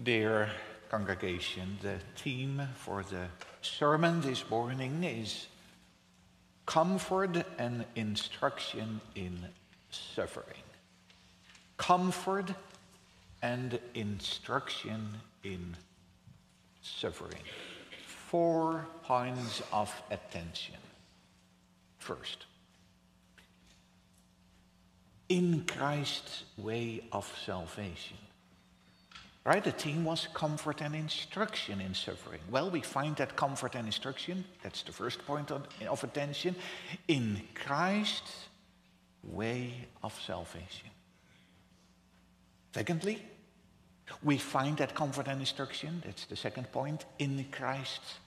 Dear congregation, the theme for the sermon this morning is comfort and instruction in suffering. Comfort and instruction in suffering. Four points of attention. First, in Christ's way of salvation. Right? The theme was comfort and instruction in suffering. Well, we find that comfort and instruction, that's the first point of, attention, in Christ's way of salvation. Secondly, we find that comfort and instruction, that's the second point, in Christ's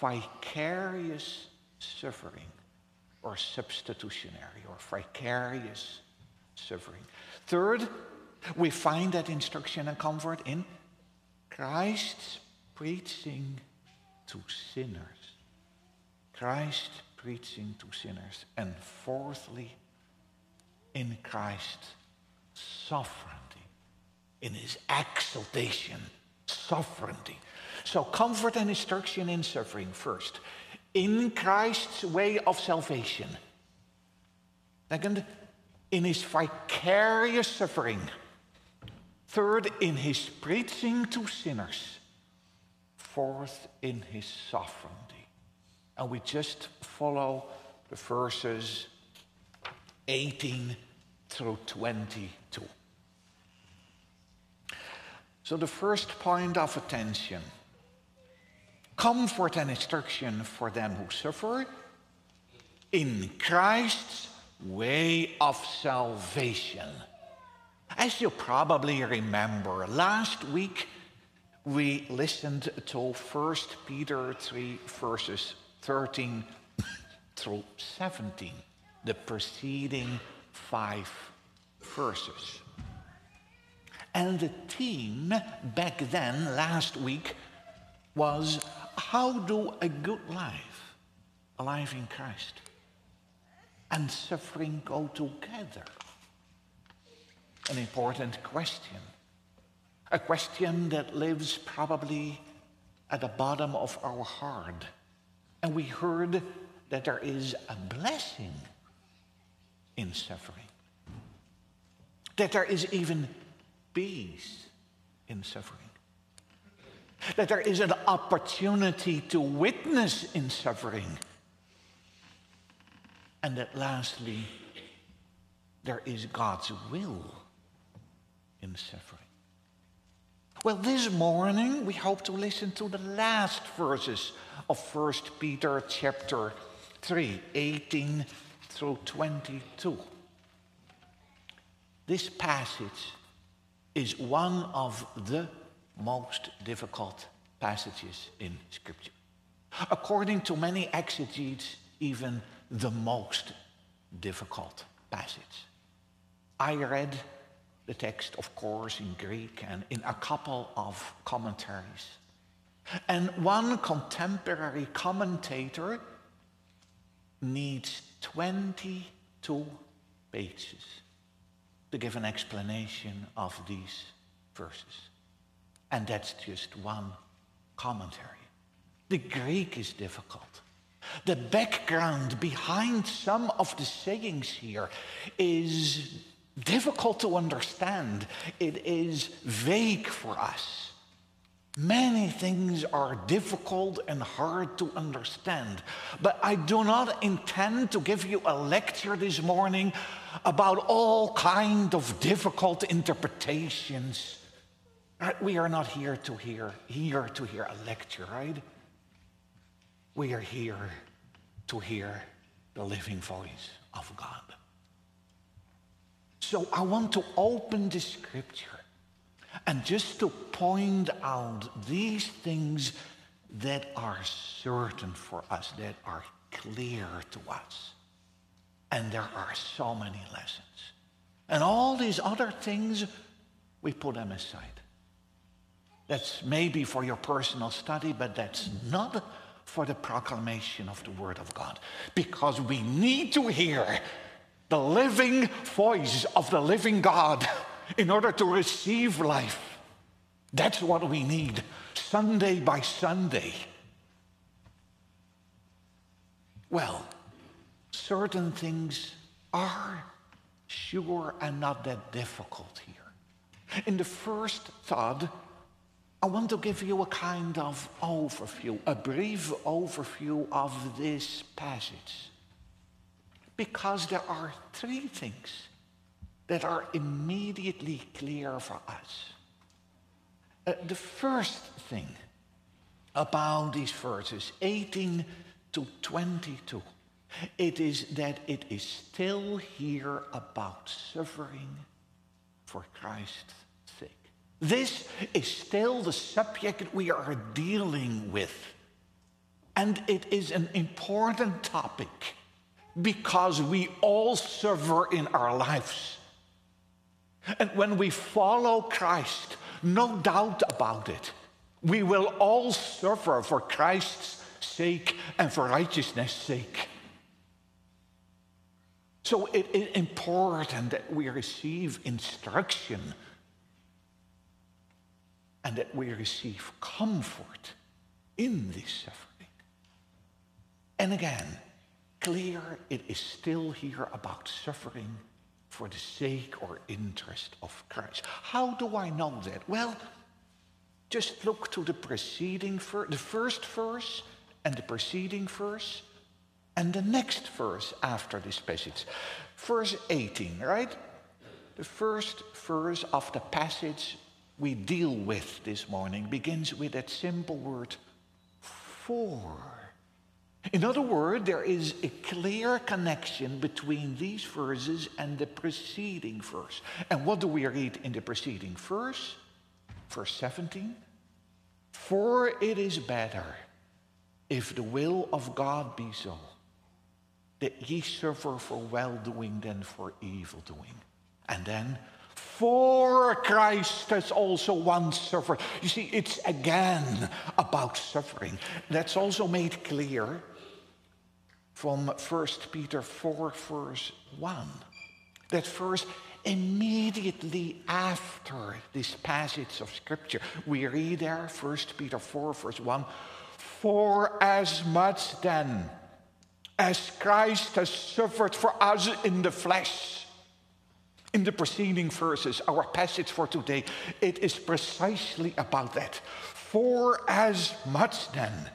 vicarious suffering or substitutionary or vicarious suffering. Third, we find that instruction and comfort in Christ's preaching to sinners. Christ preaching to sinners. And fourthly, in Christ's sovereignty, in his exaltation, sovereignty. So, comfort and instruction in suffering first. In Christ's way of salvation. Second, in his vicarious suffering. Third, in his preaching to sinners. Fourth, in his sovereignty. And we just follow the verses 18 through 22. So, the first point of attention comfort and instruction for them who suffer in Christ's way of salvation. As you probably remember, last week we listened to 1 Peter 3, verses 13 through 17, the preceding five verses. And the theme back then, last week, was how do a good life, a life in Christ, and suffering go together? An important question. A question that lives probably at the bottom of our heart. And we heard that there is a blessing in suffering, that there is even peace in suffering, that there is an opportunity to witness in suffering, and that lastly, there is God's will in suffering. Well, this morning we hope to listen to the last verses of 1 Peter chapter 3, 18 through 22. This passage is one of the most difficult passages in Scripture. According to many exegetes, even the most difficult passage. I read the text, of course, in Greek and in a couple of commentaries. And one contemporary commentator needs 22 pages to give an explanation of these verses. And that's just one commentary. The Greek is difficult. The background behind some of the sayings here is difficult to understand. It is vague for us. Many things are difficult and hard to understand. But I do not intend to give you a lecture this morning about all kind of difficult interpretations. We are not here to hear here to hear a lecture, right? We are here to hear the living voice of God. So I want to open the scripture and just to point out these things that are certain for us, that are clear to us. And there are so many lessons. And all these other things, we put them aside. That's maybe for your personal study, but that's not for the proclamation of the Word of God. Because we need to hear the living voice of the living God in order to receive life. That's what we need, Sunday by Sunday. Well, certain things are sure and not that difficult here. In the first thought, I want to give you a kind of overview, a brief overview of this passage. Because there are three things that are immediately clear for us. Uh, the first thing about these verses 18 to 22 it is that it is still here about suffering for Christ's sake. This is still the subject we are dealing with. And it is an important topic because we all suffer in our lives. And when we follow Christ, no doubt about it. We will all suffer for Christ's sake and for righteousness' sake. So it is important that we receive instruction and that we receive comfort in this suffering. And again, clear it is still here about suffering for the sake or interest of Christ. How do I know that? Well, just look to the preceding verse, the first verse and the preceding verse and the next verse after this passage. Verse 18, right? The first verse of the passage we deal with this morning begins with that simple word for. In other words, there is a clear connection between these verses and the preceding verse. And what do we read in the preceding verse? Verse 17. For it is better if the will of God be so, that ye suffer for well doing than for evil doing. And then, for Christ has also once suffered. You see, it's again about suffering. That's also made clear from 1 Peter 4, verse 1. That verse immediately after this passage of Scripture, we read there, 1 Peter 4, verse 1 For as much then as Christ has suffered for us in the flesh, in the preceding verses, our passage for today, it is precisely about that. For as much then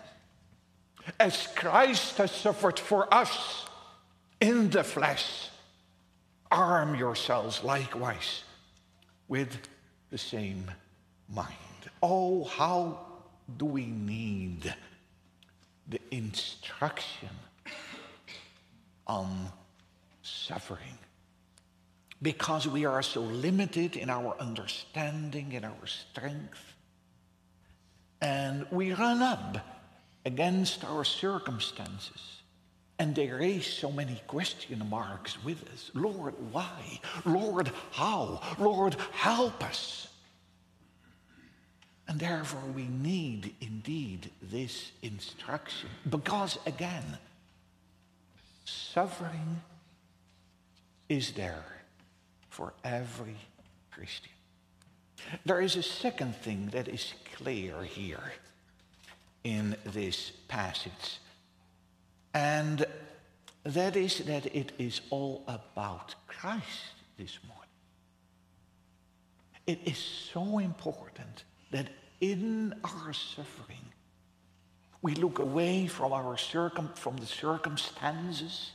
as Christ has suffered for us in the flesh, arm yourselves likewise with the same mind. Oh, how do we need the instruction on suffering? Because we are so limited in our understanding, in our strength, and we run up against our circumstances. And they raise so many question marks with us. Lord, why? Lord, how? Lord, help us. And therefore, we need indeed this instruction. Because again, suffering is there for every Christian. There is a second thing that is clear here in this passage. And that is that it is all about Christ this morning. It is so important that in our suffering, we look away from our circum from the circumstances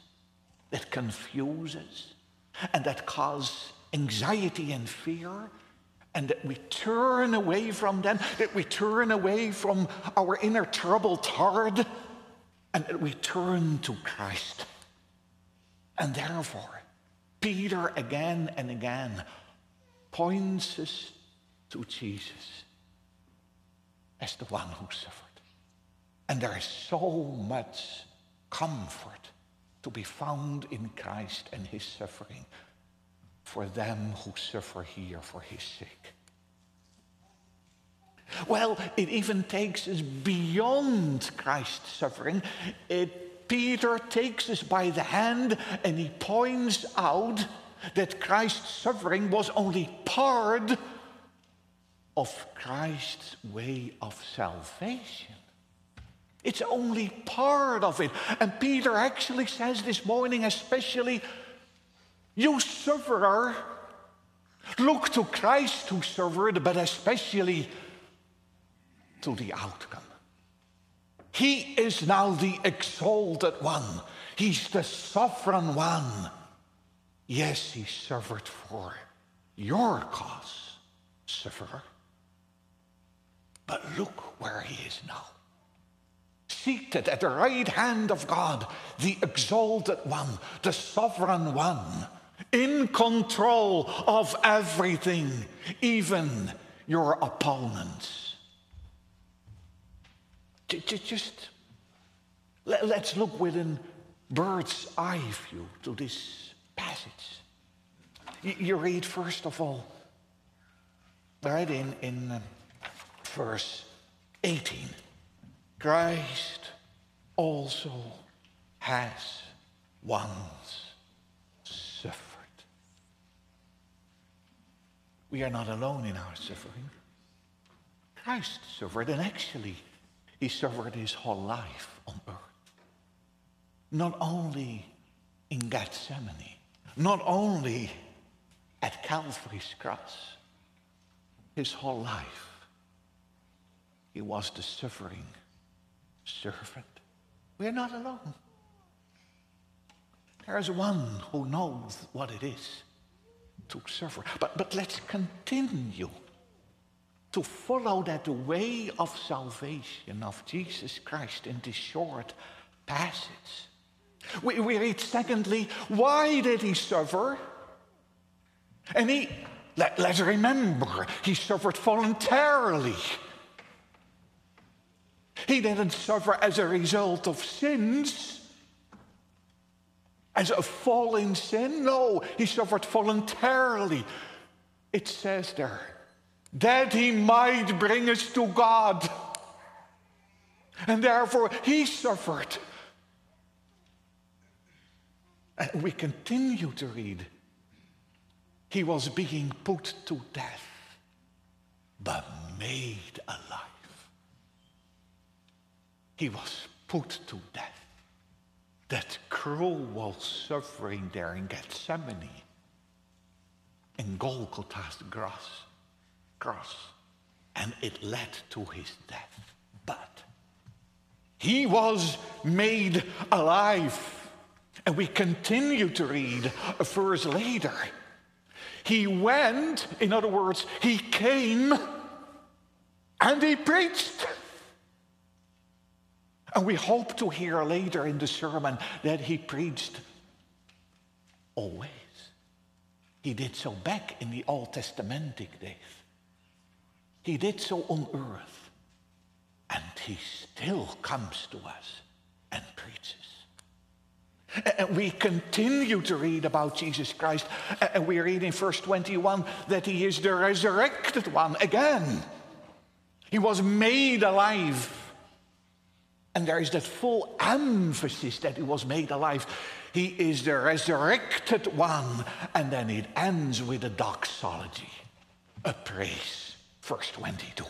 that confuse us and that cause anxiety and fear and that we turn away from them, that we turn away from our inner troubled heart, and that we turn to Christ. And therefore, Peter again and again points us to Jesus as the one who suffered. And there is so much comfort to be found in Christ and his suffering for them who suffer here for his sake. Well, it even takes us beyond Christ's suffering. It, Peter takes us by the hand and he points out that Christ's suffering was only part of Christ's way of salvation. It's only part of it. And Peter actually says this morning, especially, you sufferer, look to Christ who suffered, but especially to the outcome. He is now the exalted one. He's the sovereign one. Yes, he suffered for your cause, sufferer. But look where he is now. Seated at the right hand of God, the exalted one, the sovereign one, in control of everything, even your opponents. Just let's look with a bird's eye view to this passage. You read, first of all, right in, in um, verse 18 Christ also has once suffered. We are not alone in our suffering. Christ suffered, and actually, he suffered his whole life on earth. Not only in Gethsemane, not only at Calvary's cross, his whole life, he was the suffering servant. We are not alone. There is one who knows what it is to suffer. But, but let's continue to follow that way of salvation of Jesus Christ in this short passage. We, we read, secondly, why did he suffer? And he, let, let's remember, he suffered voluntarily. He didn't suffer as a result of sins, as a fall in sin. No, he suffered voluntarily. It says there, that he might bring us to God. And therefore, he suffered. And we continue to read he was being put to death, but made alive. He was put to death. That cruel suffering there in Gethsemane, in Golgotha's cross, cross, and it led to his death. But he was made alive. And we continue to read a verse later he went, in other words, he came and he preached. And we hope to hear later in the sermon that he preached always. He did so back in the Old Testamentic days. He did so on earth. And he still comes to us and preaches. And we continue to read about Jesus Christ. And we read in verse 21 that he is the resurrected one again. He was made alive. And there is that full emphasis that he was made alive. He is the resurrected one. And then it ends with a doxology, a praise. Verse 22.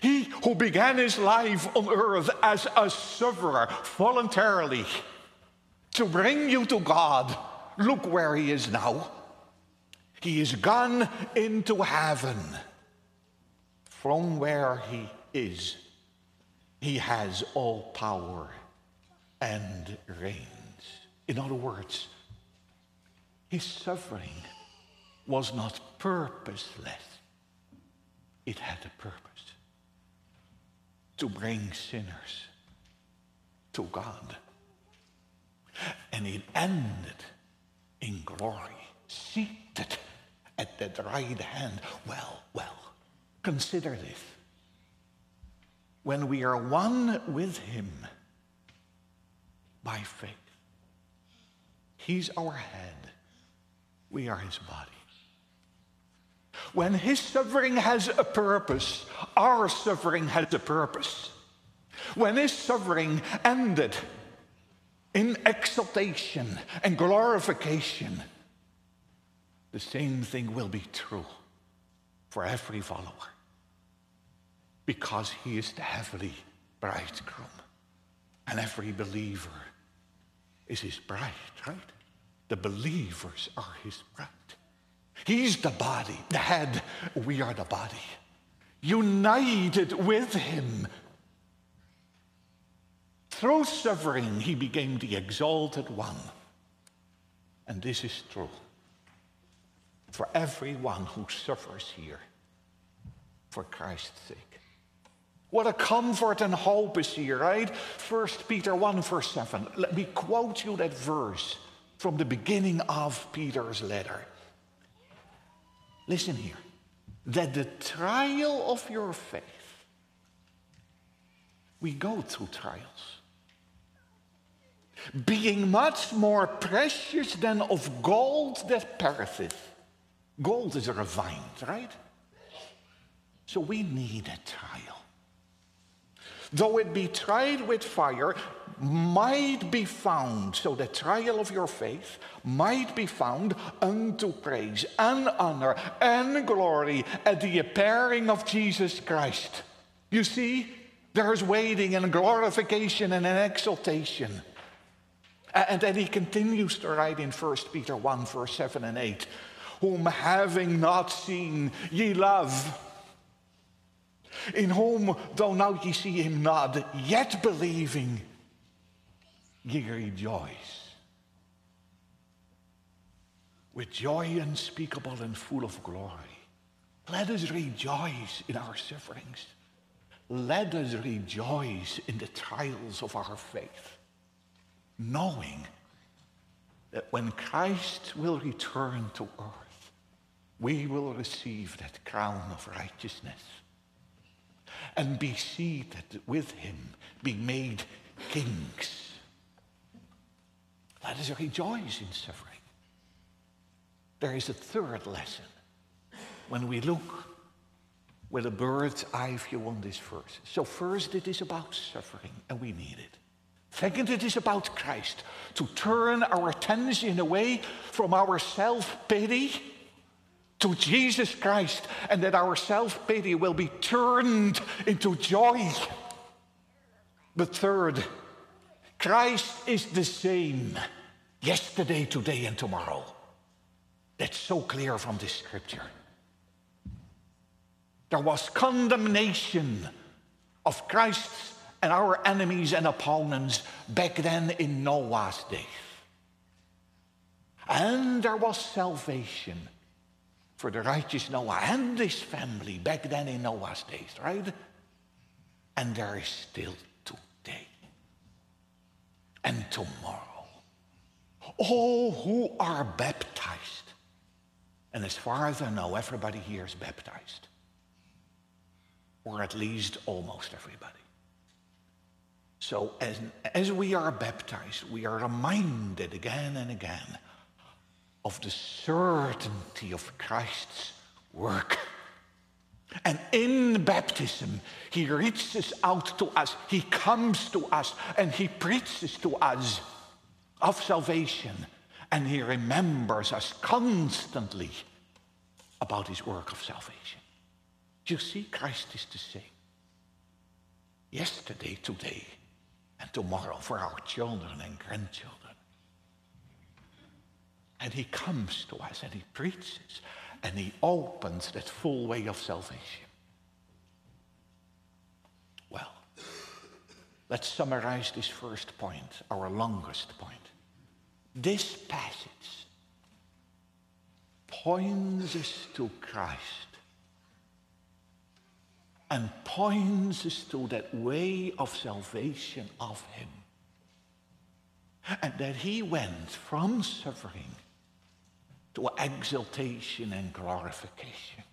He who began his life on earth as a sufferer voluntarily to bring you to God. Look where he is now. He is gone into heaven. From where he is, he has all power and reigns. In other words, his suffering was not purposeless, it had a purpose to bring sinners to God. And it ended in glory, seated at that right hand. Well, well, consider this. When we are one with him by faith, he's our head, we are his body. When his suffering has a purpose, our suffering has a purpose. When his suffering ended, in exaltation and glorification, the same thing will be true for every follower because he is the heavenly bridegroom. And every believer is his bride, right? The believers are his bride. He's the body, the head. We are the body. United with him. Through suffering, he became the exalted one. And this is true for everyone who suffers here for Christ's sake. What a comfort and hope is here, right? First Peter 1, verse 7. Let me quote you that verse from the beginning of Peter's letter. Listen here. That the trial of your faith, we go through trials, being much more precious than of gold that perisheth. Gold is refined, right? So we need a trial though it be tried with fire, might be found, so the trial of your faith might be found unto praise and honor and glory at the appearing of Jesus Christ. You see, there's waiting and glorification and an exaltation. And then he continues to write in 1 Peter 1, verse 7 and 8, whom having not seen ye love in whom, though now ye see him not, yet believing, ye rejoice. With joy unspeakable and full of glory. Let us rejoice in our sufferings. Let us rejoice in the trials of our faith, knowing that when Christ will return to earth, we will receive that crown of righteousness and be seated with him, be made kings. Let us rejoice in suffering. There is a third lesson when we look with a bird's eye view on this verse. So, first, it is about suffering, and we need it. Second, it is about Christ, to turn our attention away from our self pity to Jesus Christ and that our self pity will be turned into joy. But third, Christ is the same yesterday, today, and tomorrow. That's so clear from this scripture. There was condemnation of Christ's and our enemies and opponents back then in Noah's days. And there was salvation for the righteous Noah and his family back then in Noah's days, right? And there is still today and tomorrow. All who are baptized, and as far as I know, everybody here is baptized, or at least almost everybody. So as, as we are baptized, we are reminded again and again of the certainty of Christ's work. And in baptism, he reaches out to us, he comes to us, and he preaches to us of salvation. And he remembers us constantly about his work of salvation. You see, Christ is the same. Yesterday, today, and tomorrow for our children and grandchildren. And he comes to us and he preaches and he opens that full way of salvation. Well, let's summarize this first point, our longest point. This passage points us to Christ and points us to that way of salvation of him. And that he went from suffering to exaltation and glorification.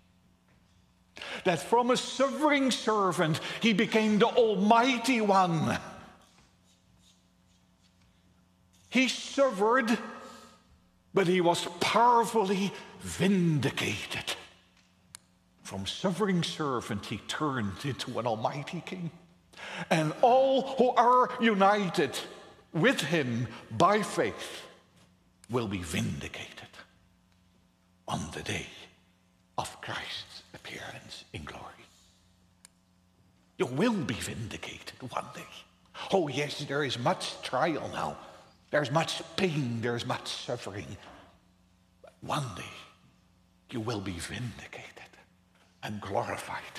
That from a suffering servant, he became the Almighty One. He suffered, but he was powerfully vindicated. From suffering servant, he turned into an Almighty King. And all who are united with him by faith will be vindicated on the day of Christ's appearance in glory. You will be vindicated one day. Oh, yes, there is much trial now. There's much pain, there's much suffering. But one day, you will be vindicated and glorified.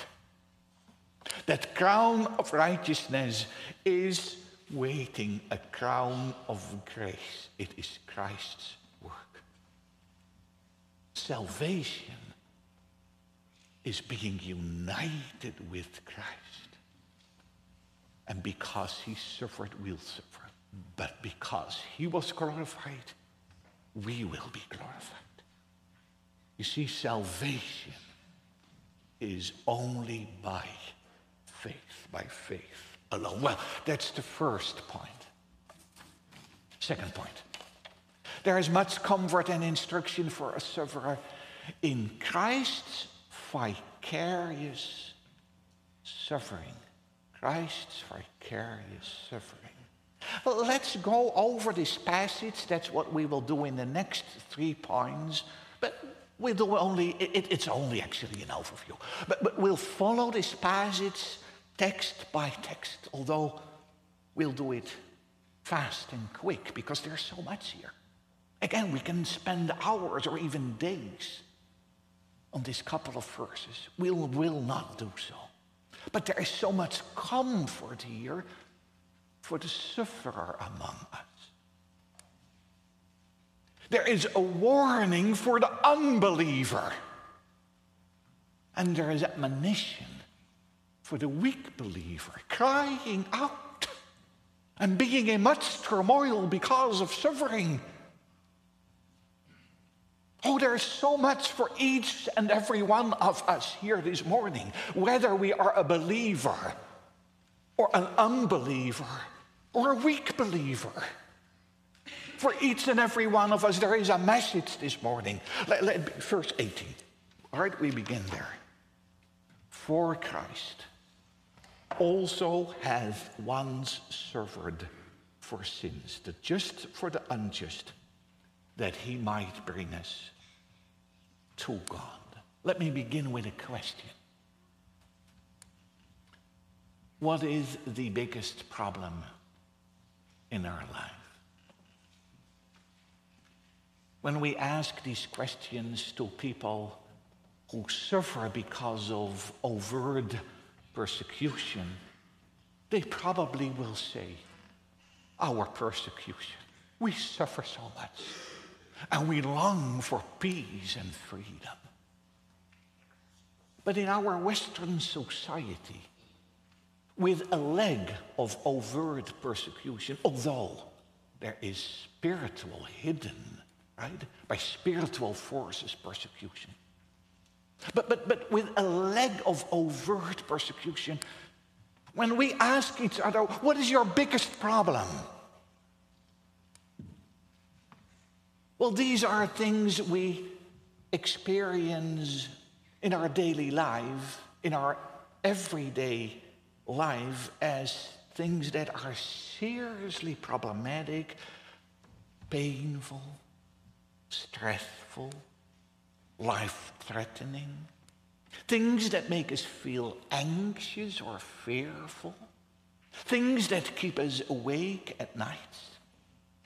That crown of righteousness is waiting a crown of grace. It is Christ's. Salvation is being united with Christ. And because he suffered, we'll suffer. But because he was glorified, we will be glorified. You see, salvation is only by faith, by faith alone. Well, that's the first point. Second point. There is much comfort and instruction for a sufferer in Christ's vicarious suffering. Christ's vicarious suffering. Let's go over this passage. That's what we will do in the next three points. But we'll do only, it, it's only actually an overview. But, but we'll follow this passage text by text, although we'll do it fast and quick because there's so much here. Again, we can spend hours or even days on this couple of verses. We will, will not do so. But there is so much comfort here for the sufferer among us. There is a warning for the unbeliever. And there is admonition for the weak believer, crying out and being in much turmoil because of suffering. Oh, there's so much for each and every one of us here this morning, whether we are a believer or an unbeliever or a weak believer. For each and every one of us, there is a message this morning. Let, let, verse 18. All right, we begin there. For Christ also has once suffered for sins, the just for the unjust, that he might bring us to God. Let me begin with a question. What is the biggest problem in our life? When we ask these questions to people who suffer because of overt persecution, they probably will say, Our persecution. We suffer so much. And we long for peace and freedom. But in our Western society, with a leg of overt persecution, although there is spiritual hidden, right? By spiritual forces persecution. But, but, but with a leg of overt persecution, when we ask each other, what is your biggest problem? Well, these are things we experience in our daily life, in our everyday life, as things that are seriously problematic, painful, stressful, life threatening, things that make us feel anxious or fearful, things that keep us awake at night,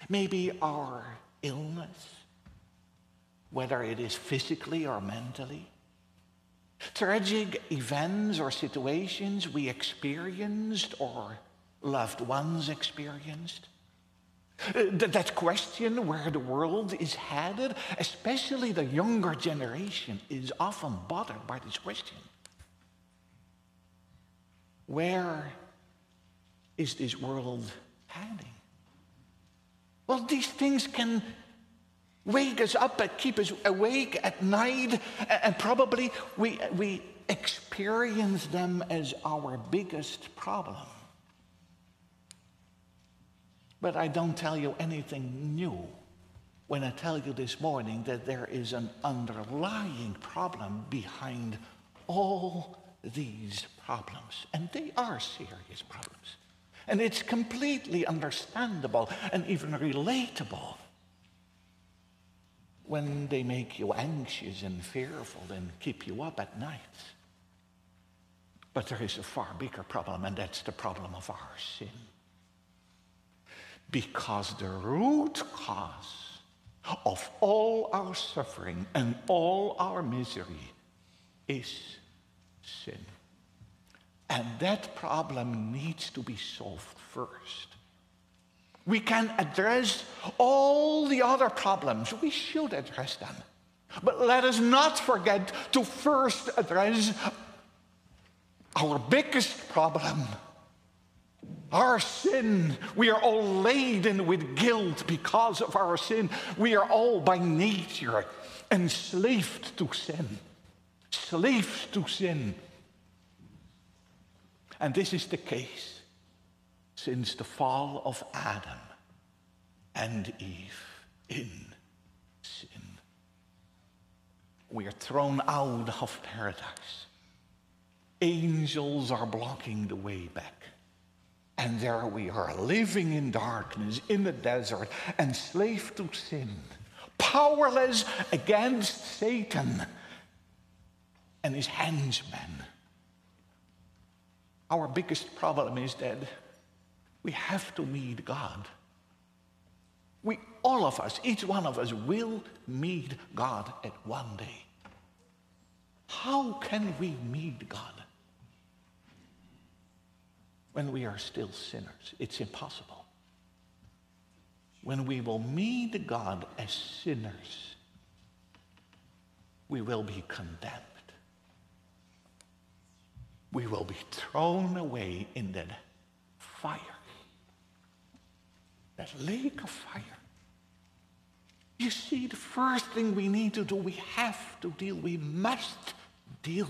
maybe our illness, whether it is physically or mentally, tragic events or situations we experienced or loved ones experienced that question where the world is headed, especially the younger generation, is often bothered by this question. Where is this world heading? Well, these things can wake us up and keep us awake at night, and probably we, we experience them as our biggest problem. But I don't tell you anything new when I tell you this morning that there is an underlying problem behind all these problems. And they are serious problems. And it's completely understandable and even relatable when they make you anxious and fearful and keep you up at night. But there is a far bigger problem, and that's the problem of our sin. Because the root cause of all our suffering and all our misery is sin. And that problem needs to be solved first. We can address all the other problems. We should address them. But let us not forget to first address our biggest problem our sin. We are all laden with guilt because of our sin. We are all by nature enslaved to sin. Slaves to sin. And this is the case since the fall of Adam and Eve in sin. We are thrown out of paradise. Angels are blocking the way back. And there we are, living in darkness, in the desert, enslaved to sin, powerless against Satan and his henchmen. Our biggest problem is that we have to meet God. We, all of us, each one of us, will meet God at one day. How can we meet God? When we are still sinners, it's impossible. When we will meet God as sinners, we will be condemned. We will be thrown away in that fire that lake of fire. You see, the first thing we need to do, we have to deal, we must deal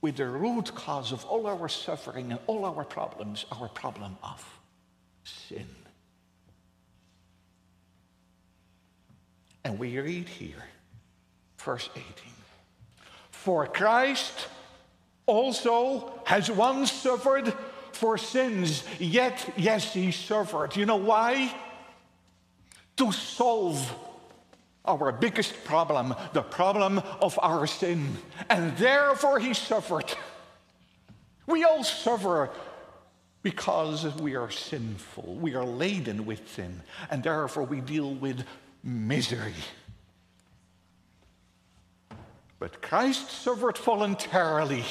with the root cause of all our suffering and all our problems, our problem of sin. And we read here, verse 18 For Christ also has once suffered for sins, yet, yes, he suffered. You know why? To solve our biggest problem, the problem of our sin. And therefore he suffered. We all suffer because we are sinful. We are laden with sin. And therefore we deal with misery. But Christ suffered voluntarily.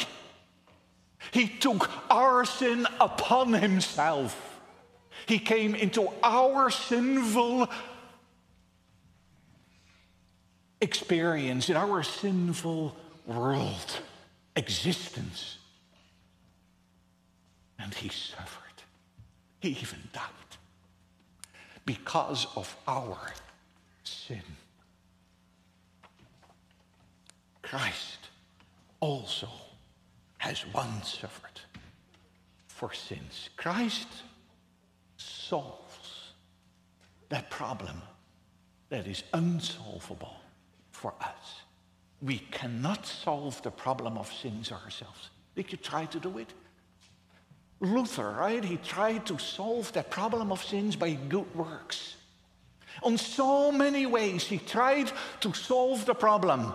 He took our sin upon himself. He came into our sinful experience, in our sinful world, existence. And he suffered. He even died because of our sin. Christ also has once suffered for sins. Christ solves that problem that is unsolvable for us. We cannot solve the problem of sins ourselves. Did you try to do it? Luther, right? He tried to solve that problem of sins by good works. On so many ways, he tried to solve the problem.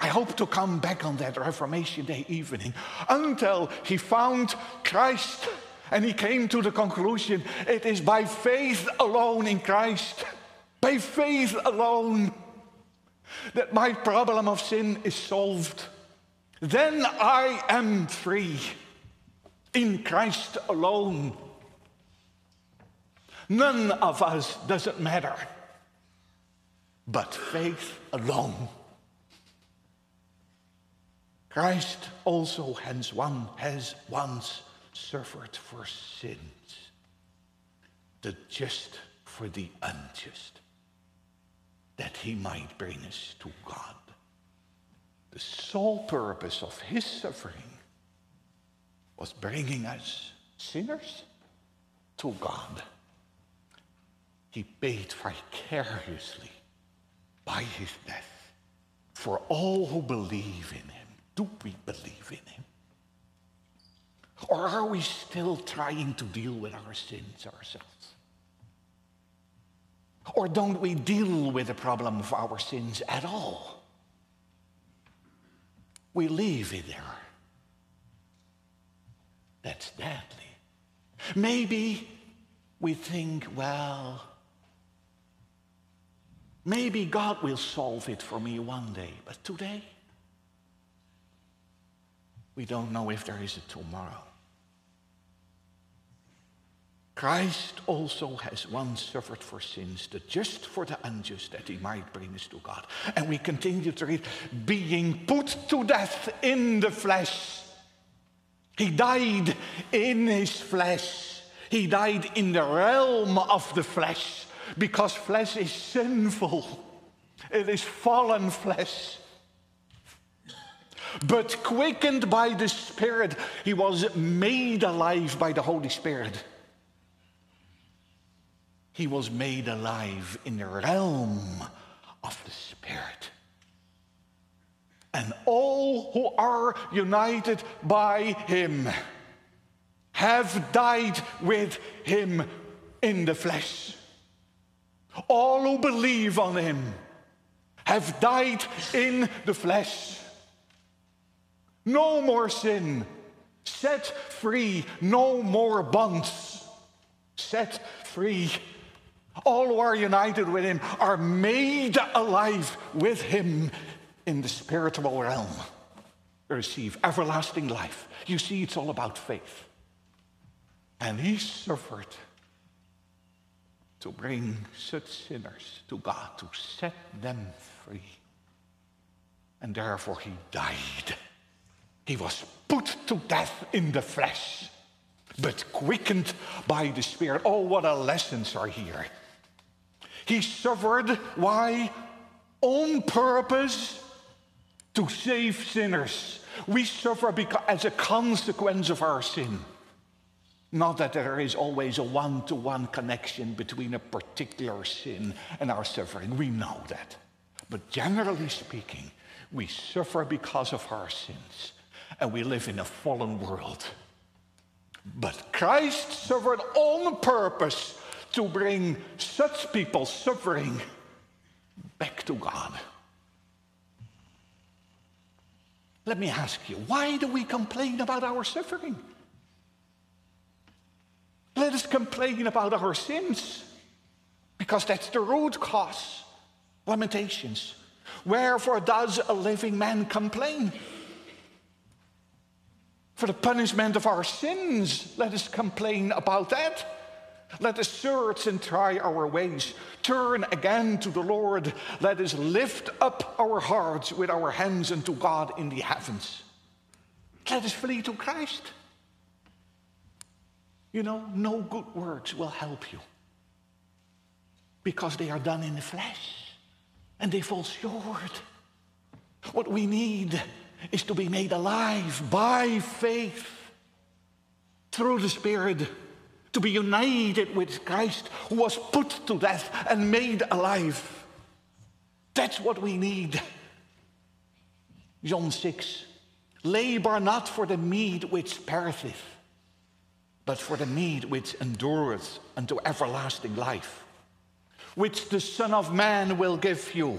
I hope to come back on that Reformation Day evening until he found Christ and he came to the conclusion it is by faith alone in Christ, by faith alone, that my problem of sin is solved. Then I am free in Christ alone. None of us doesn't matter, but faith alone. Christ also has, one, has once suffered for sins, the just for the unjust, that he might bring us to God. The sole purpose of his suffering was bringing us sinners to God. He paid vicariously by his death for all who believe in him. Do we believe in him? Or are we still trying to deal with our sins ourselves? Or don't we deal with the problem of our sins at all? We leave it there. That's deadly. Maybe we think, well, maybe God will solve it for me one day, but today, we don't know if there is a tomorrow. Christ also has once suffered for sins, the just for the unjust, that he might bring us to God. And we continue to read, being put to death in the flesh. He died in his flesh. He died in the realm of the flesh because flesh is sinful. It is fallen flesh. But quickened by the Spirit, he was made alive by the Holy Spirit he was made alive in the realm of the Spirit. And all who are united by him have died with him in the flesh. All who believe on him have died in the flesh. No more sin. Set free. No more bonds. Set free all who are united with him are made alive with him in the spiritual realm. Receive everlasting life. You see, it's all about faith. And he suffered to bring such sinners to God, to set them free. And therefore he died. He was put to death in the flesh, but quickened by the Spirit. Oh, what a lessons are here. He suffered. Why? On purpose to save sinners. We suffer because, as a consequence of our sin. Not that there is always a one to one connection between a particular sin and our suffering. We know that. But generally speaking, we suffer because of our sins. And we live in a fallen world. But Christ suffered on purpose to bring such people suffering back to God. Let me ask you, why do we complain about our suffering? Let us complain about our sins, because that's the root cause. Lamentations. Wherefore does a living man complain? For the punishment of our sins, let us complain about that. Let us search and try our ways. Turn again to the Lord. Let us lift up our hearts with our hands unto God in the heavens. Let us flee to Christ. You know, no good works will help you because they are done in the flesh and they fall short. What we need is to be made alive by faith through the Spirit to be united with Christ who was put to death and made alive. That's what we need. John 6 Labor not for the meat which perisheth, but for the meat which endureth unto everlasting life, which the Son of Man will give you.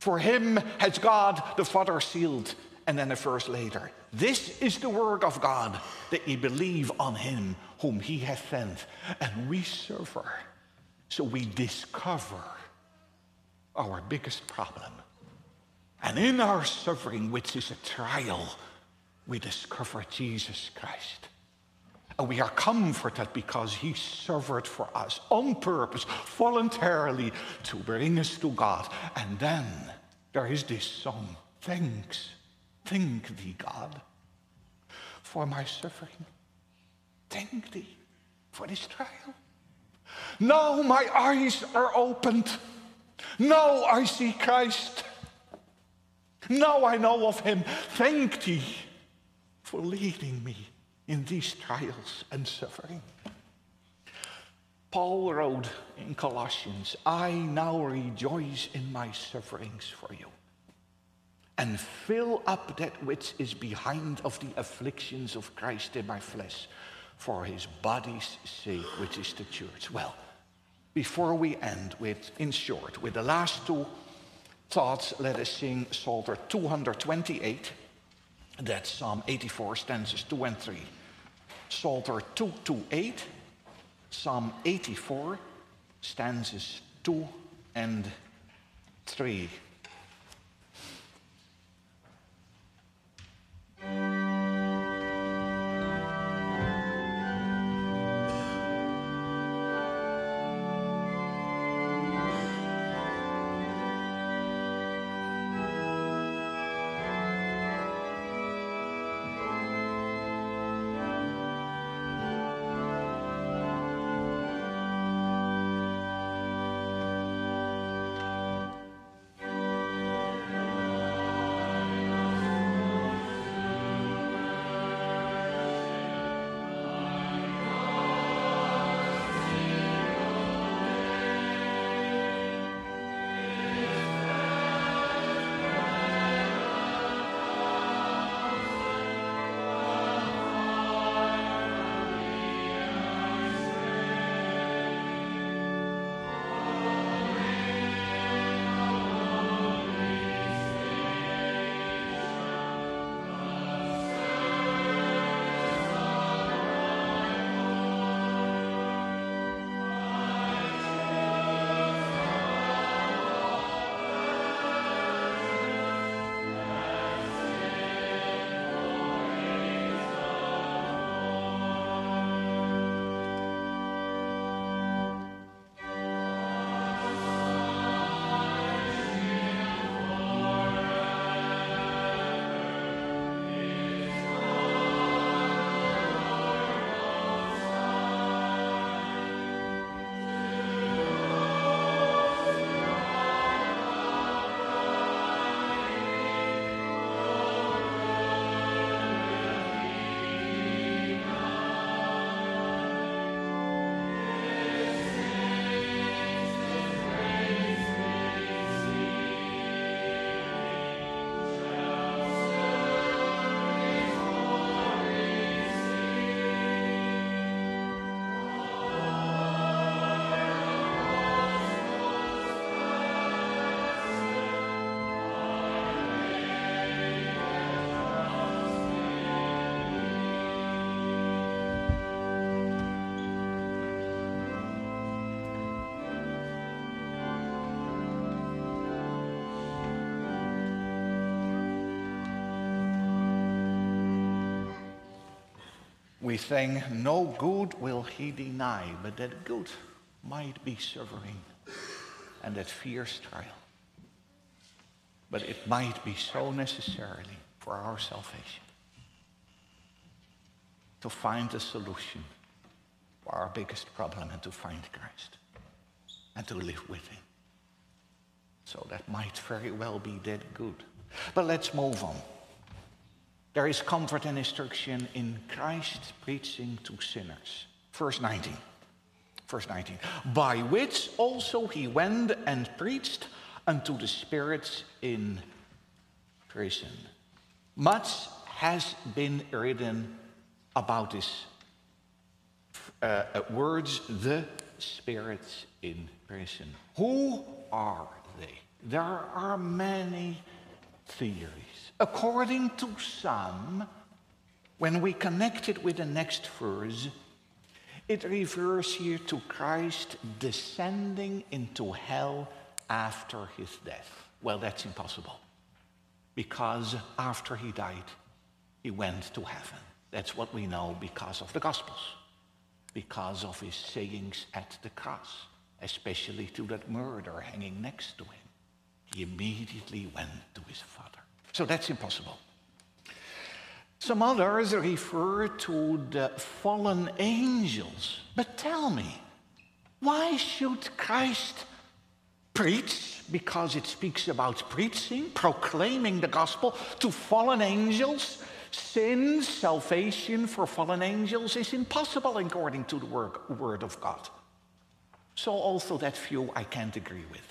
For him has God the Father sealed. And then a verse later This is the work of God, that ye believe on him whom he hath sent. And we suffer. So we discover our biggest problem. And in our suffering, which is a trial, we discover Jesus Christ. And we are comforted because he suffered for us on purpose, voluntarily, to bring us to God. And then there is this song, Thanks, thank thee, God, for my suffering. Thank thee for this trial. Now my eyes are opened. Now I see Christ. Now I know of him. Thank thee for leading me in these trials and suffering. Paul wrote in Colossians, I now rejoice in my sufferings for you and fill up that which is behind of the afflictions of Christ in my flesh for his body's sake, which is the church. Well, before we end with, in short, with the last two thoughts, let us sing Psalter 228. That's Psalm 84, stanzas 2 and 3. Psalter 228, Psalm 84, stanzas 2 and 3. We think, no good will he deny, but that good might be suffering and that fierce trial. But it might be so necessarily for our salvation to find a solution for our biggest problem and to find Christ and to live with him. So that might very well be that good. But let's move on. There is comfort and instruction in Christ preaching to sinners. Verse 19. Verse 19. By which also he went and preached unto the spirits in prison. Much has been written about this uh, uh, words, the spirits in prison. Who are they? There are many theories. According to some, when we connect it with the next verse, it refers here to Christ descending into hell after his death. Well, that's impossible. Because after he died, he went to heaven. That's what we know because of the Gospels, because of his sayings at the cross, especially to that murderer hanging next to him. He immediately went to his Father. So that's impossible. Some others refer to the fallen angels. But tell me, why should Christ preach? Because it speaks about preaching, proclaiming the gospel to fallen angels. Sin, salvation for fallen angels is impossible according to the word of God. So, also, that view I can't agree with.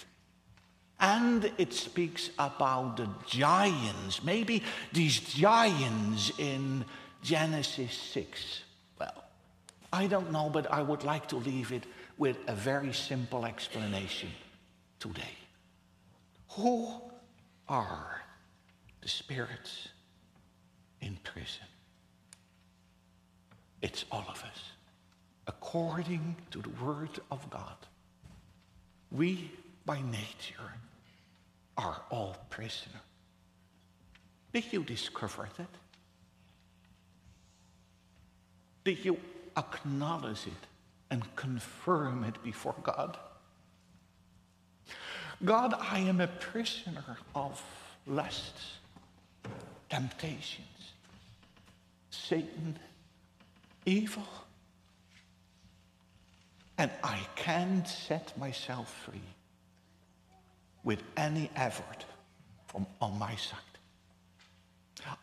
And it speaks about the giants, maybe these giants in Genesis 6. Well, I don't know, but I would like to leave it with a very simple explanation today. Who are the spirits in prison? It's all of us, according to the Word of God. We, by nature, are all prisoners. Did you discover that? Did you acknowledge it and confirm it before God? God, I am a prisoner of lusts, temptations, Satan, evil. And I can't set myself free with any effort from on my side.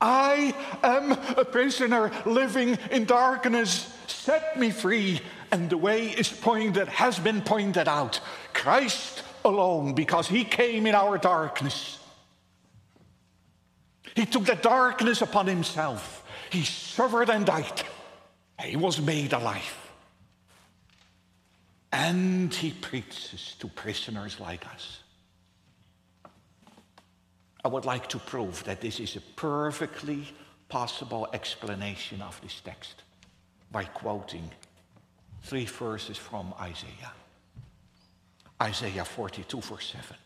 I am a prisoner living in darkness. Set me free. And the way is pointed, has been pointed out. Christ alone, because he came in our darkness. He took the darkness upon himself. He suffered and died. He was made alive. And he preaches to prisoners like us. I would like to prove that this is a perfectly possible explanation of this text by quoting three verses from Isaiah. Isaiah 42, verse 7.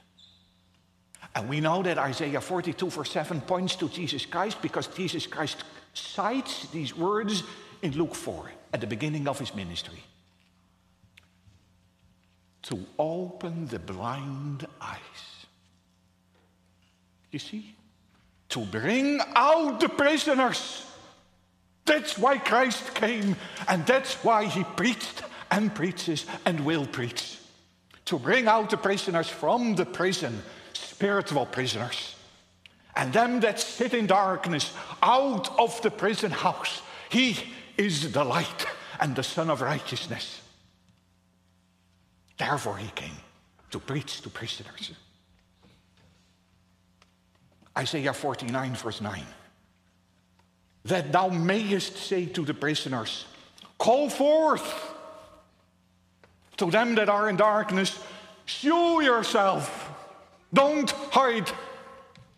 And we know that Isaiah 42, verse 7 points to Jesus Christ because Jesus Christ cites these words in Luke 4 at the beginning of his ministry. To open the blind eyes you see? To bring out the prisoners. That's why Christ came, and that's why he preached and preaches and will preach. To bring out the prisoners from the prison, spiritual prisoners, and them that sit in darkness out of the prison house. He is the light and the Son of righteousness. Therefore, he came to preach to prisoners. Isaiah 49, verse 9. That thou mayest say to the prisoners, Call forth to them that are in darkness, show yourself. Don't hide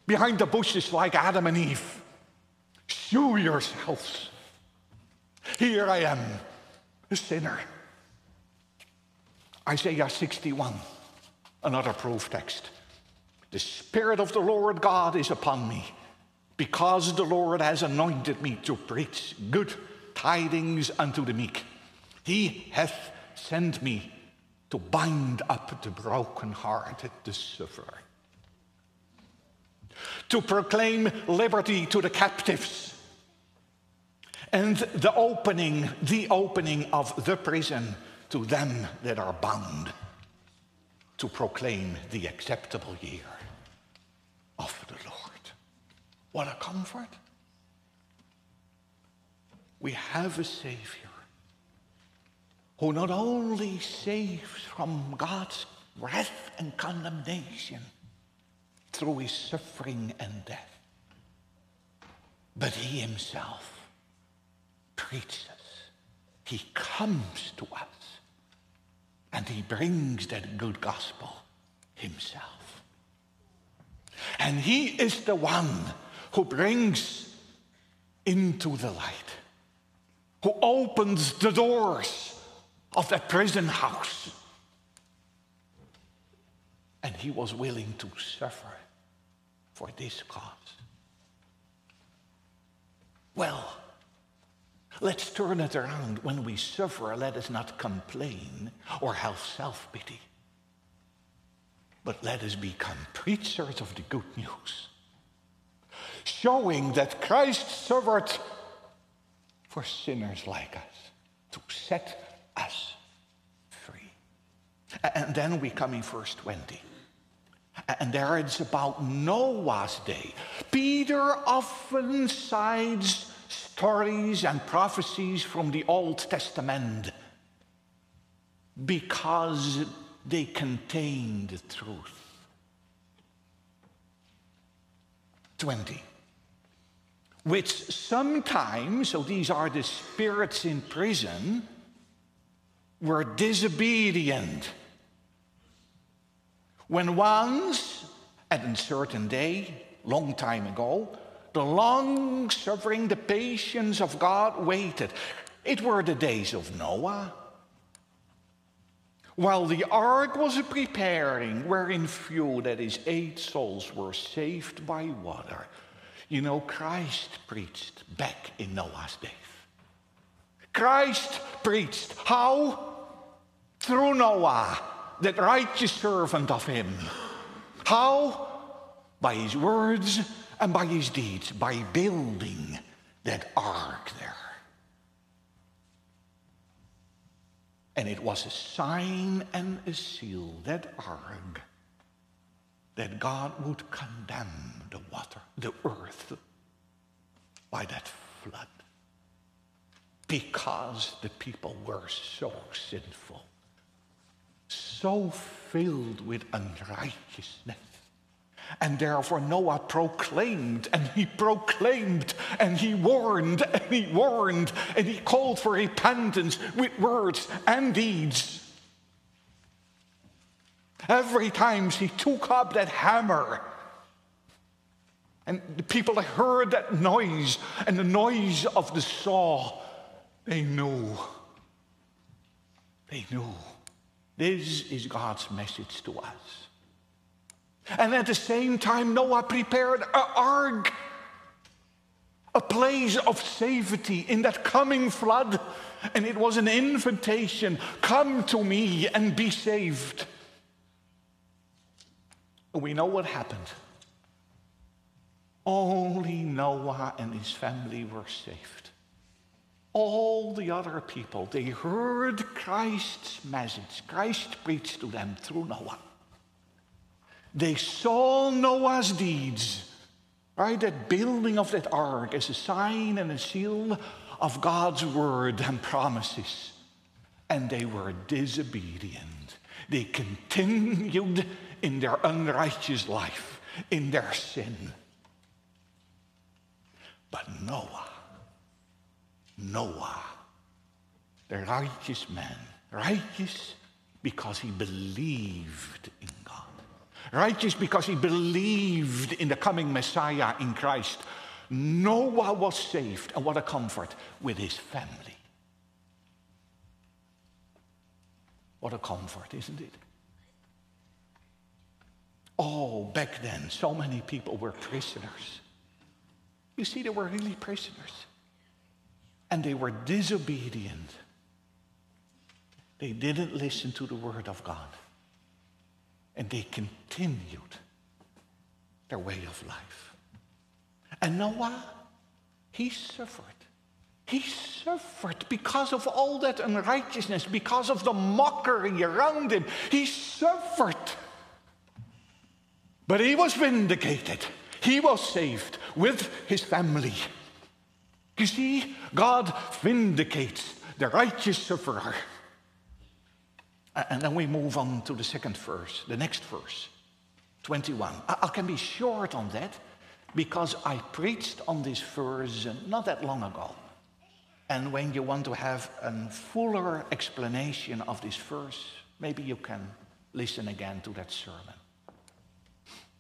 behind the bushes like Adam and Eve. Show yourselves. Here I am, a sinner. Isaiah 61, another proof text. The Spirit of the Lord God is upon me, because the Lord has anointed me to preach good tidings unto the meek. He hath sent me to bind up the brokenhearted, the sufferer, to proclaim liberty to the captives, and the opening, the opening of the prison to them that are bound, to proclaim the acceptable year of the Lord. What a comfort. We have a Savior who not only saves from God's wrath and condemnation through his suffering and death, but he himself preaches. He comes to us and he brings that good gospel himself. And He is the one who brings into the light, who opens the doors of that prison house. And He was willing to suffer for this cause. Well, let's turn it around. When we suffer, let us not complain or have self pity. But let us become preachers of the good news, showing that Christ suffered for sinners like us to set us free. And then we come in verse 20. And there it's about Noah's day. Peter often cites stories and prophecies from the Old Testament because they contain the truth. 20. Which sometimes, so these are the spirits in prison, were disobedient. When once, at a certain day, long time ago, the long suffering, the patience of God waited. It were the days of Noah. While the ark was preparing, wherein few, that is, eight souls, were saved by water. You know, Christ preached back in Noah's days. Christ preached. How? Through Noah, that righteous servant of him. How? By his words and by his deeds, by building that ark there. And it was a sign and a seal, that ark, that God would condemn the water, the earth, by that flood. Because the people were so sinful, so filled with unrighteousness and therefore Noah proclaimed and he proclaimed and he warned and he warned and he called for repentance with words and deeds. Every time he took up that hammer and the people heard that noise and the noise of the saw, they knew. They knew. This is God's message to us. And at the same time, Noah prepared an ark, a place of safety in that coming flood. And it was an invitation come to me and be saved. We know what happened. Only Noah and his family were saved. All the other people, they heard Christ's message. Christ preached to them through Noah. They saw Noah's deeds, right? That building of that ark as a sign and a seal of God's word and promises. And they were disobedient. They continued in their unrighteous life, in their sin. But Noah, Noah, the righteous man, righteous because he believed in righteous because he believed in the coming Messiah in Christ. Noah was saved, and what a comfort with his family. What a comfort, isn't it? Oh, back then, so many people were prisoners. You see, they were really prisoners. And they were disobedient. They didn't listen to the word of God. And they continued their way of life. And Noah, he suffered. He suffered because of all that unrighteousness, because of the mockery around him. He suffered. But he was vindicated. He was saved with his family. You see, God vindicates the righteous sufferer. And then we move on to the second verse, the next verse, 21. I, can be short on that because I preached on this verse not that long ago. And when you want to have a fuller explanation of this verse, maybe you can listen again to that sermon.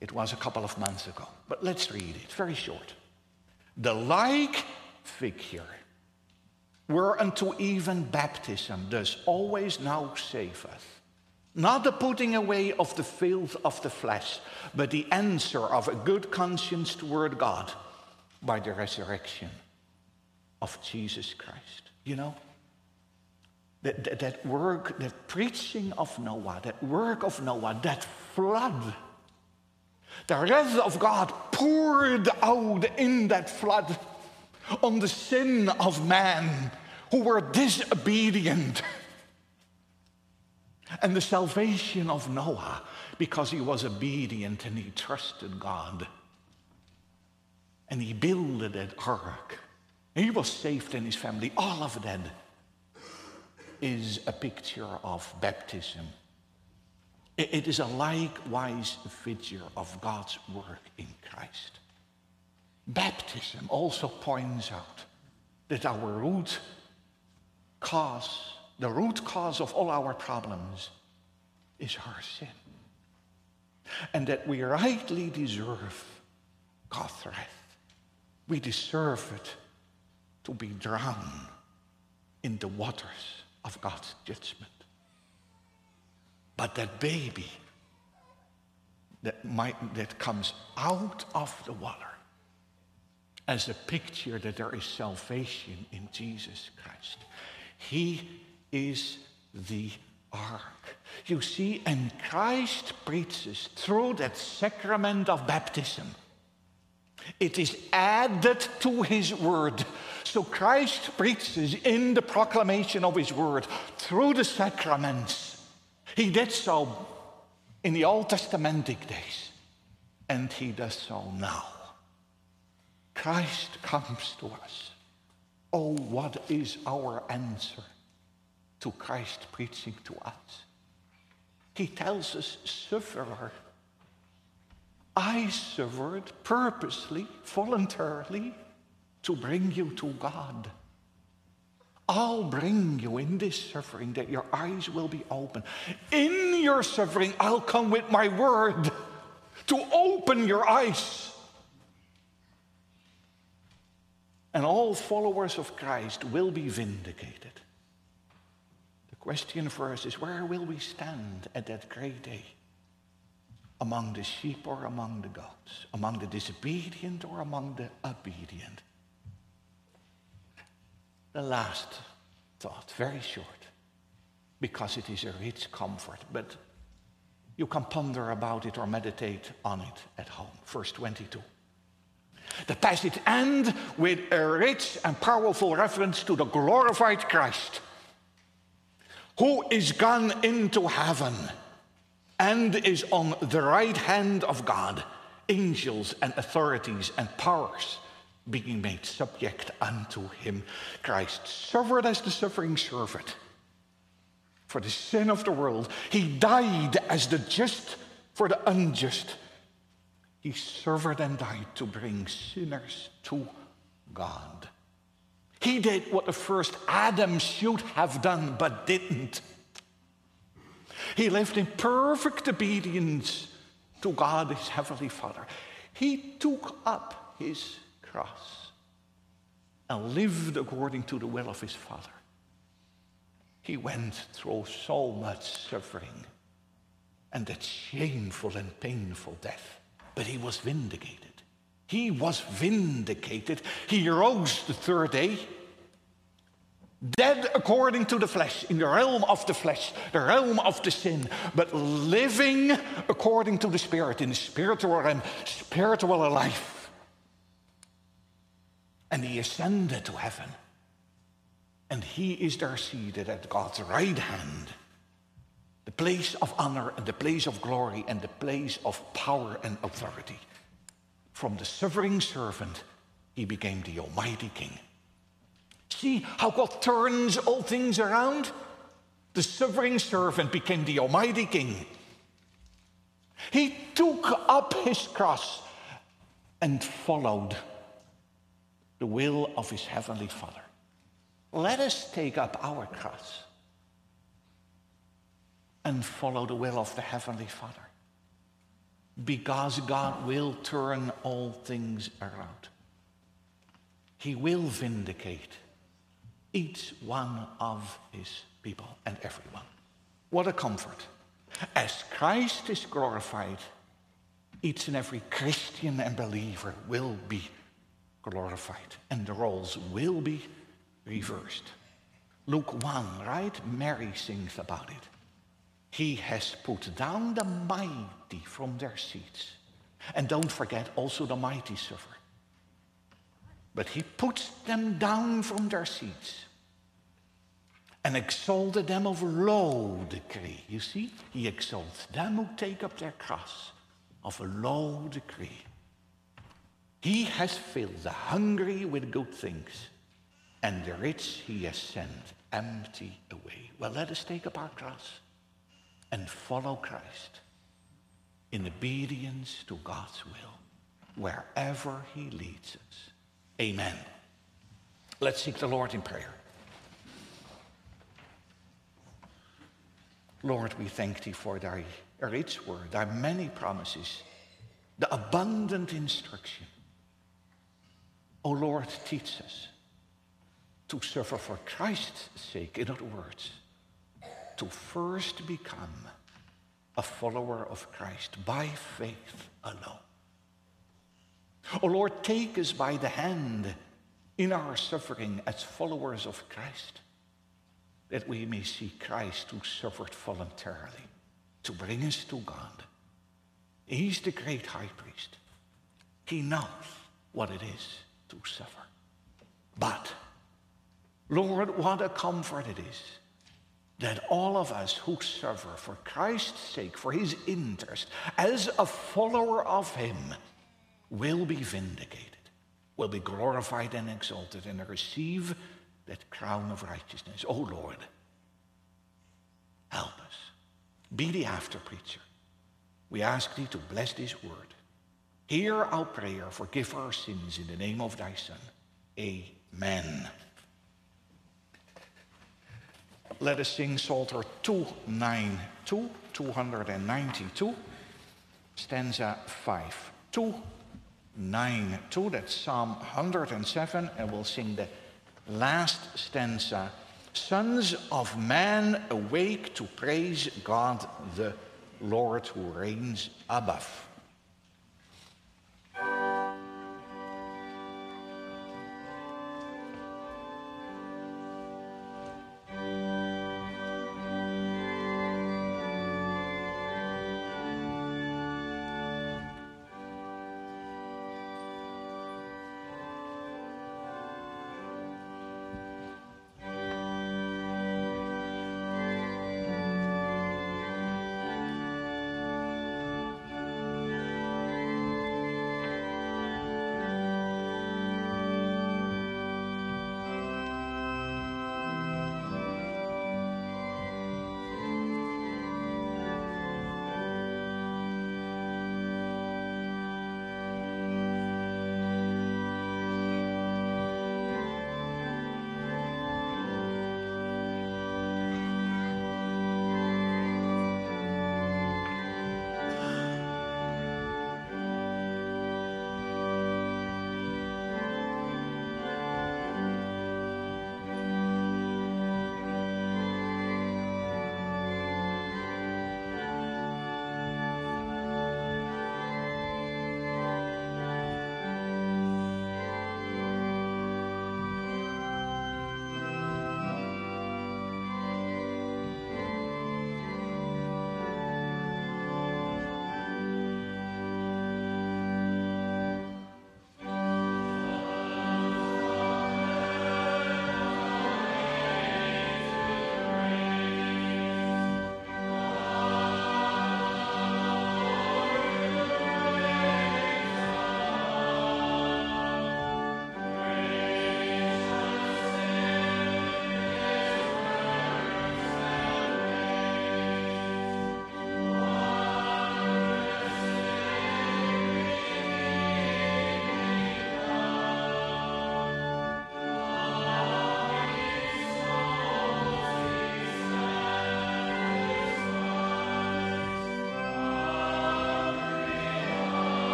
It was a couple of months ago, but let's read it, very short. The like figure were unto even baptism does always now save us. Not the putting away of the filth of the flesh, but the answer of a good conscience toward God by the resurrection of Jesus Christ. You know, that, that, that work, that preaching of Noah, that work of Noah, that flood, the wrath of God poured out in that flood on the sin of man who were disobedient. And the salvation of Noah because he was obedient and he trusted God. And he builded that ark. He was saved in his family. All of that is a picture of baptism. It is a likewise figure of God's work in Christ. Baptism also points out that our root cause the root cause of all our problems is our sin. And that we rightly deserve God's wrath. We deserve it to be drowned in the waters of God's judgment. But that baby that, might, that comes out of the water as a picture that there is salvation in Jesus Christ. He is the ark. You see, and Christ preaches through that sacrament of baptism. It is added to his word. So Christ preaches in the proclamation of his word through the sacraments. He did so in the Old Testamentic days, and he does so now. Christ comes to us. Oh, what is our answer to Christ preaching to us? He tells us, sufferer. I suffered purposely, voluntarily, to bring you to God. I'll bring you in this suffering that your eyes will be open. In your suffering, I'll come with my word to open your eyes. And all followers of Christ will be vindicated. The question for us is where will we stand at that great day? Among the sheep or among the goats? Among the disobedient or among the obedient? The last thought, very short, because it is a rich comfort, but you can ponder about it or meditate on it at home. Verse 22. The passage ends with a rich and powerful reference to the glorified Christ, who is gone into heaven and is on the right hand of God, angels and authorities and powers being made subject unto him. Christ suffered as the suffering servant for the sin of the world. He died as the just for the unjust. He suffered and died to bring sinners to God. He did what the first Adam should have done but didn't. He lived in perfect obedience to God, his heavenly Father. He took up his cross and lived according to the will of his Father. He went through so much suffering and that shameful and painful death, but he was vindicated. He was vindicated. He rose the third day, dead according to the flesh, in the realm of the flesh, the realm of the sin, but living according to the Spirit, in the spiritual realm, spiritual life and he ascended to heaven. And he is there seated at God's right hand, place of honor and the place of glory and the place of power and authority. From the suffering servant, he became the Almighty King. See how God turns all things around? The suffering servant became the Almighty King. He took up his cross and followed the will of his heavenly Father. Let us take up our cross and follow the will of the heavenly Father. Because God will turn all things around. He will vindicate each one of his people and everyone. What a comfort. As Christ is glorified, each and every Christian and believer will be glorified, and the roles will be reversed. Luke 1, right? Mary sings about it. He has put down the mighty from their seats. And don't forget, also the mighty suffer. But he puts them down from their seats and exalted them of low degree. You see, he exalts them who take up their cross of a low degree. He has filled the hungry with good things, and the rich he has sent empty away. Well, let us take up our cross and follow Christ in obedience to God's will, wherever he leads us. Amen. Let's seek the Lord in prayer. Lord, we thank thee for thy rich word, thy many promises, the abundant instruction. O Lord, teach us to suffer for Christ's sake, in other words, to first become a follower of Christ by faith alone. O Lord, take us by the hand in our suffering as followers of Christ, that we may see Christ who suffered voluntarily to bring us to God. He's the great high priest. He knows what it is to suffer. But, Lord, what a comfort it is that all of us who suffer for Christ's sake, for his interest, as a follower of him, will be vindicated, will be glorified and exalted, and receive that crown of righteousness. Oh Lord, help us. Be the after preacher. We ask thee to bless this word. Hear our prayer, forgive our sins in the name of thy Son. Amen. Let us sing Psalter 292, 292, stanza 5. 292, that's Psalm 107, and we'll sing the last stanza. Sons of man, awake to praise God the Lord who reigns above.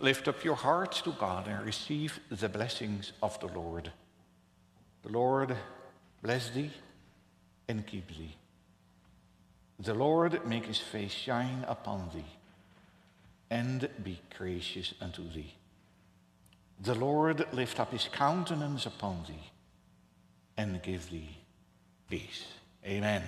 Lift up your hearts to God and receive the blessings of the Lord. The Lord bless thee and keep thee. The Lord make his face shine upon thee and be gracious unto thee. The Lord lift up his countenance upon thee and give thee peace. Amen.